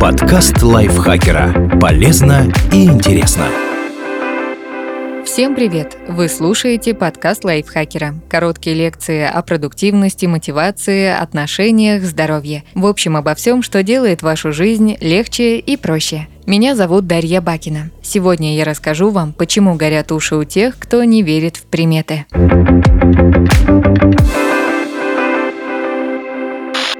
Подкаст лайфхакера. Полезно и интересно. Всем привет! Вы слушаете подкаст лайфхакера. Короткие лекции о продуктивности, мотивации, отношениях, здоровье. В общем, обо всем, что делает вашу жизнь легче и проще. Меня зовут Дарья Бакина. Сегодня я расскажу вам, почему горят уши у тех, кто не верит в приметы.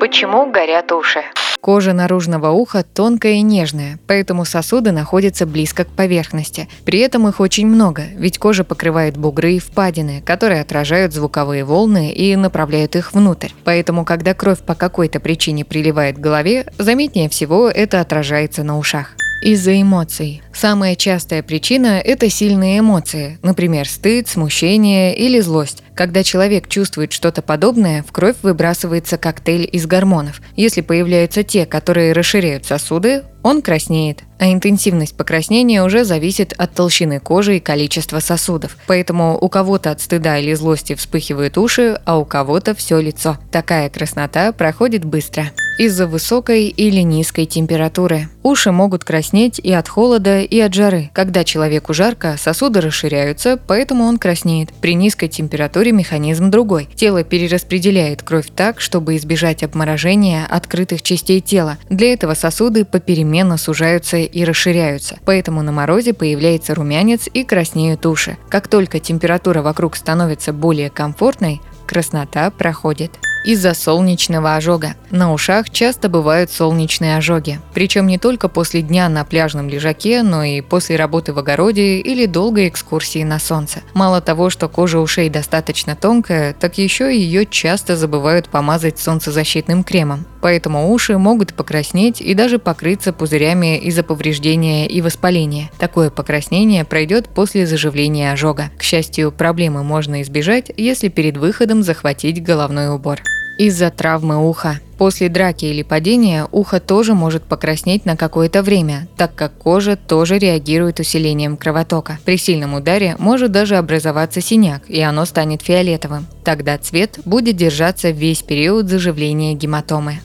Почему горят уши? Кожа наружного уха тонкая и нежная, поэтому сосуды находятся близко к поверхности. При этом их очень много, ведь кожа покрывает бугры и впадины, которые отражают звуковые волны и направляют их внутрь. Поэтому, когда кровь по какой-то причине приливает к голове, заметнее всего это отражается на ушах. Из-за эмоций. Самая частая причина – это сильные эмоции, например, стыд, смущение или злость. Когда человек чувствует что-то подобное, в кровь выбрасывается коктейль из гормонов. Если появляются те, которые расширяют сосуды, он краснеет. А интенсивность покраснения уже зависит от толщины кожи и количества сосудов. Поэтому у кого-то от стыда или злости вспыхивают уши, а у кого-то все лицо. Такая краснота проходит быстро из-за высокой или низкой температуры. Уши могут краснеть и от холода, и от жары. Когда человеку жарко, сосуды расширяются, поэтому он краснеет. При низкой температуре механизм другой. Тело перераспределяет кровь так, чтобы избежать обморожения открытых частей тела. Для этого сосуды попеременно сужаются и расширяются. Поэтому на морозе появляется румянец и краснеют уши. Как только температура вокруг становится более комфортной, краснота проходит из-за солнечного ожога. На ушах часто бывают солнечные ожоги. Причем не только после дня на пляжном лежаке, но и после работы в огороде или долгой экскурсии на солнце. Мало того, что кожа ушей достаточно тонкая, так еще ее часто забывают помазать солнцезащитным кремом. Поэтому уши могут покраснеть и даже покрыться пузырями из-за повреждения и воспаления. Такое покраснение пройдет после заживления ожога. К счастью, проблемы можно избежать, если перед выходом захватить головной убор из-за травмы уха. После драки или падения ухо тоже может покраснеть на какое-то время, так как кожа тоже реагирует усилением кровотока. При сильном ударе может даже образоваться синяк, и оно станет фиолетовым. Тогда цвет будет держаться весь период заживления гематомы.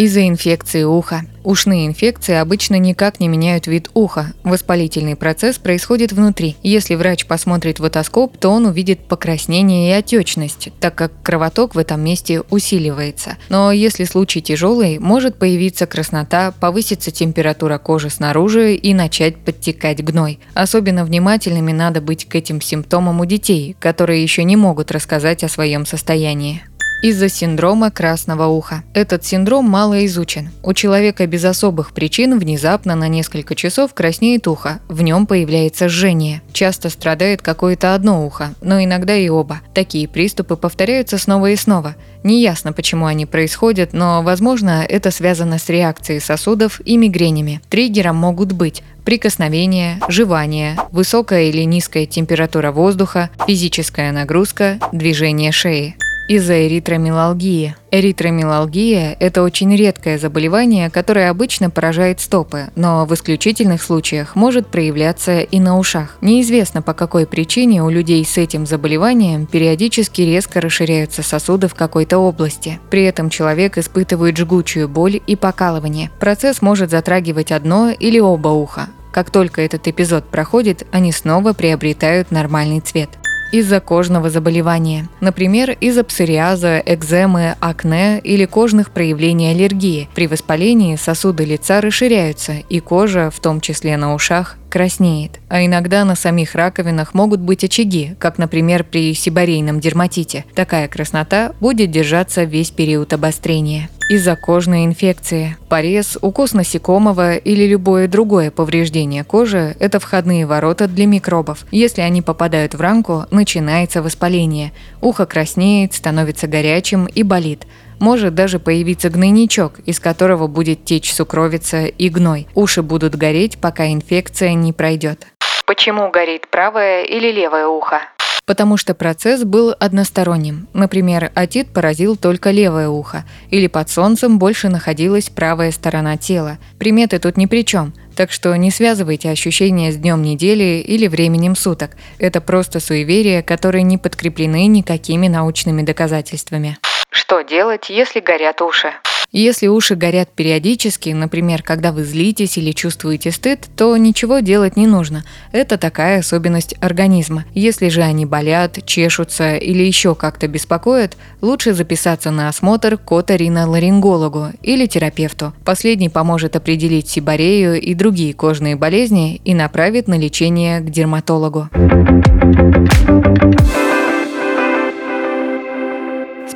Из-за инфекции уха. Ушные инфекции обычно никак не меняют вид уха. Воспалительный процесс происходит внутри. Если врач посмотрит в отоскоп, то он увидит покраснение и отечность, так как кровоток в этом месте усиливается. Но если случай тяжелый, может появиться краснота, повысится температура кожи снаружи и начать подтекать гной. Особенно внимательными надо быть к этим симптомам у детей, которые еще не могут рассказать о своем состоянии из-за синдрома красного уха. Этот синдром мало изучен. У человека без особых причин внезапно на несколько часов краснеет ухо, в нем появляется жжение. Часто страдает какое-то одно ухо, но иногда и оба. Такие приступы повторяются снова и снова. Неясно, почему они происходят, но, возможно, это связано с реакцией сосудов и мигренями. Триггером могут быть прикосновение, жевание, высокая или низкая температура воздуха, физическая нагрузка, движение шеи из-за эритромилалгии. Эритромилалгия – это очень редкое заболевание, которое обычно поражает стопы, но в исключительных случаях может проявляться и на ушах. Неизвестно, по какой причине у людей с этим заболеванием периодически резко расширяются сосуды в какой-то области. При этом человек испытывает жгучую боль и покалывание. Процесс может затрагивать одно или оба уха. Как только этот эпизод проходит, они снова приобретают нормальный цвет из-за кожного заболевания, например, из-за псориаза, экземы, акне или кожных проявлений аллергии. При воспалении сосуды лица расширяются, и кожа, в том числе на ушах, краснеет. А иногда на самих раковинах могут быть очаги, как, например, при сибарейном дерматите. Такая краснота будет держаться весь период обострения из-за кожной инфекции. Порез, укус насекомого или любое другое повреждение кожи – это входные ворота для микробов. Если они попадают в ранку, начинается воспаление. Ухо краснеет, становится горячим и болит. Может даже появиться гнойничок, из которого будет течь сукровица и гной. Уши будут гореть, пока инфекция не пройдет. Почему горит правое или левое ухо? Потому что процесс был односторонним. Например, отит поразил только левое ухо, или под солнцем больше находилась правая сторона тела. Приметы тут ни при чем, так что не связывайте ощущения с днем недели или временем суток. Это просто суеверия, которые не подкреплены никакими научными доказательствами. Что делать, если горят уши? Если уши горят периодически, например, когда вы злитесь или чувствуете стыд, то ничего делать не нужно. Это такая особенность организма. Если же они болят, чешутся или еще как-то беспокоят, лучше записаться на осмотр к оториноларингологу или терапевту. Последний поможет определить сибарею и другие кожные болезни и направит на лечение к дерматологу.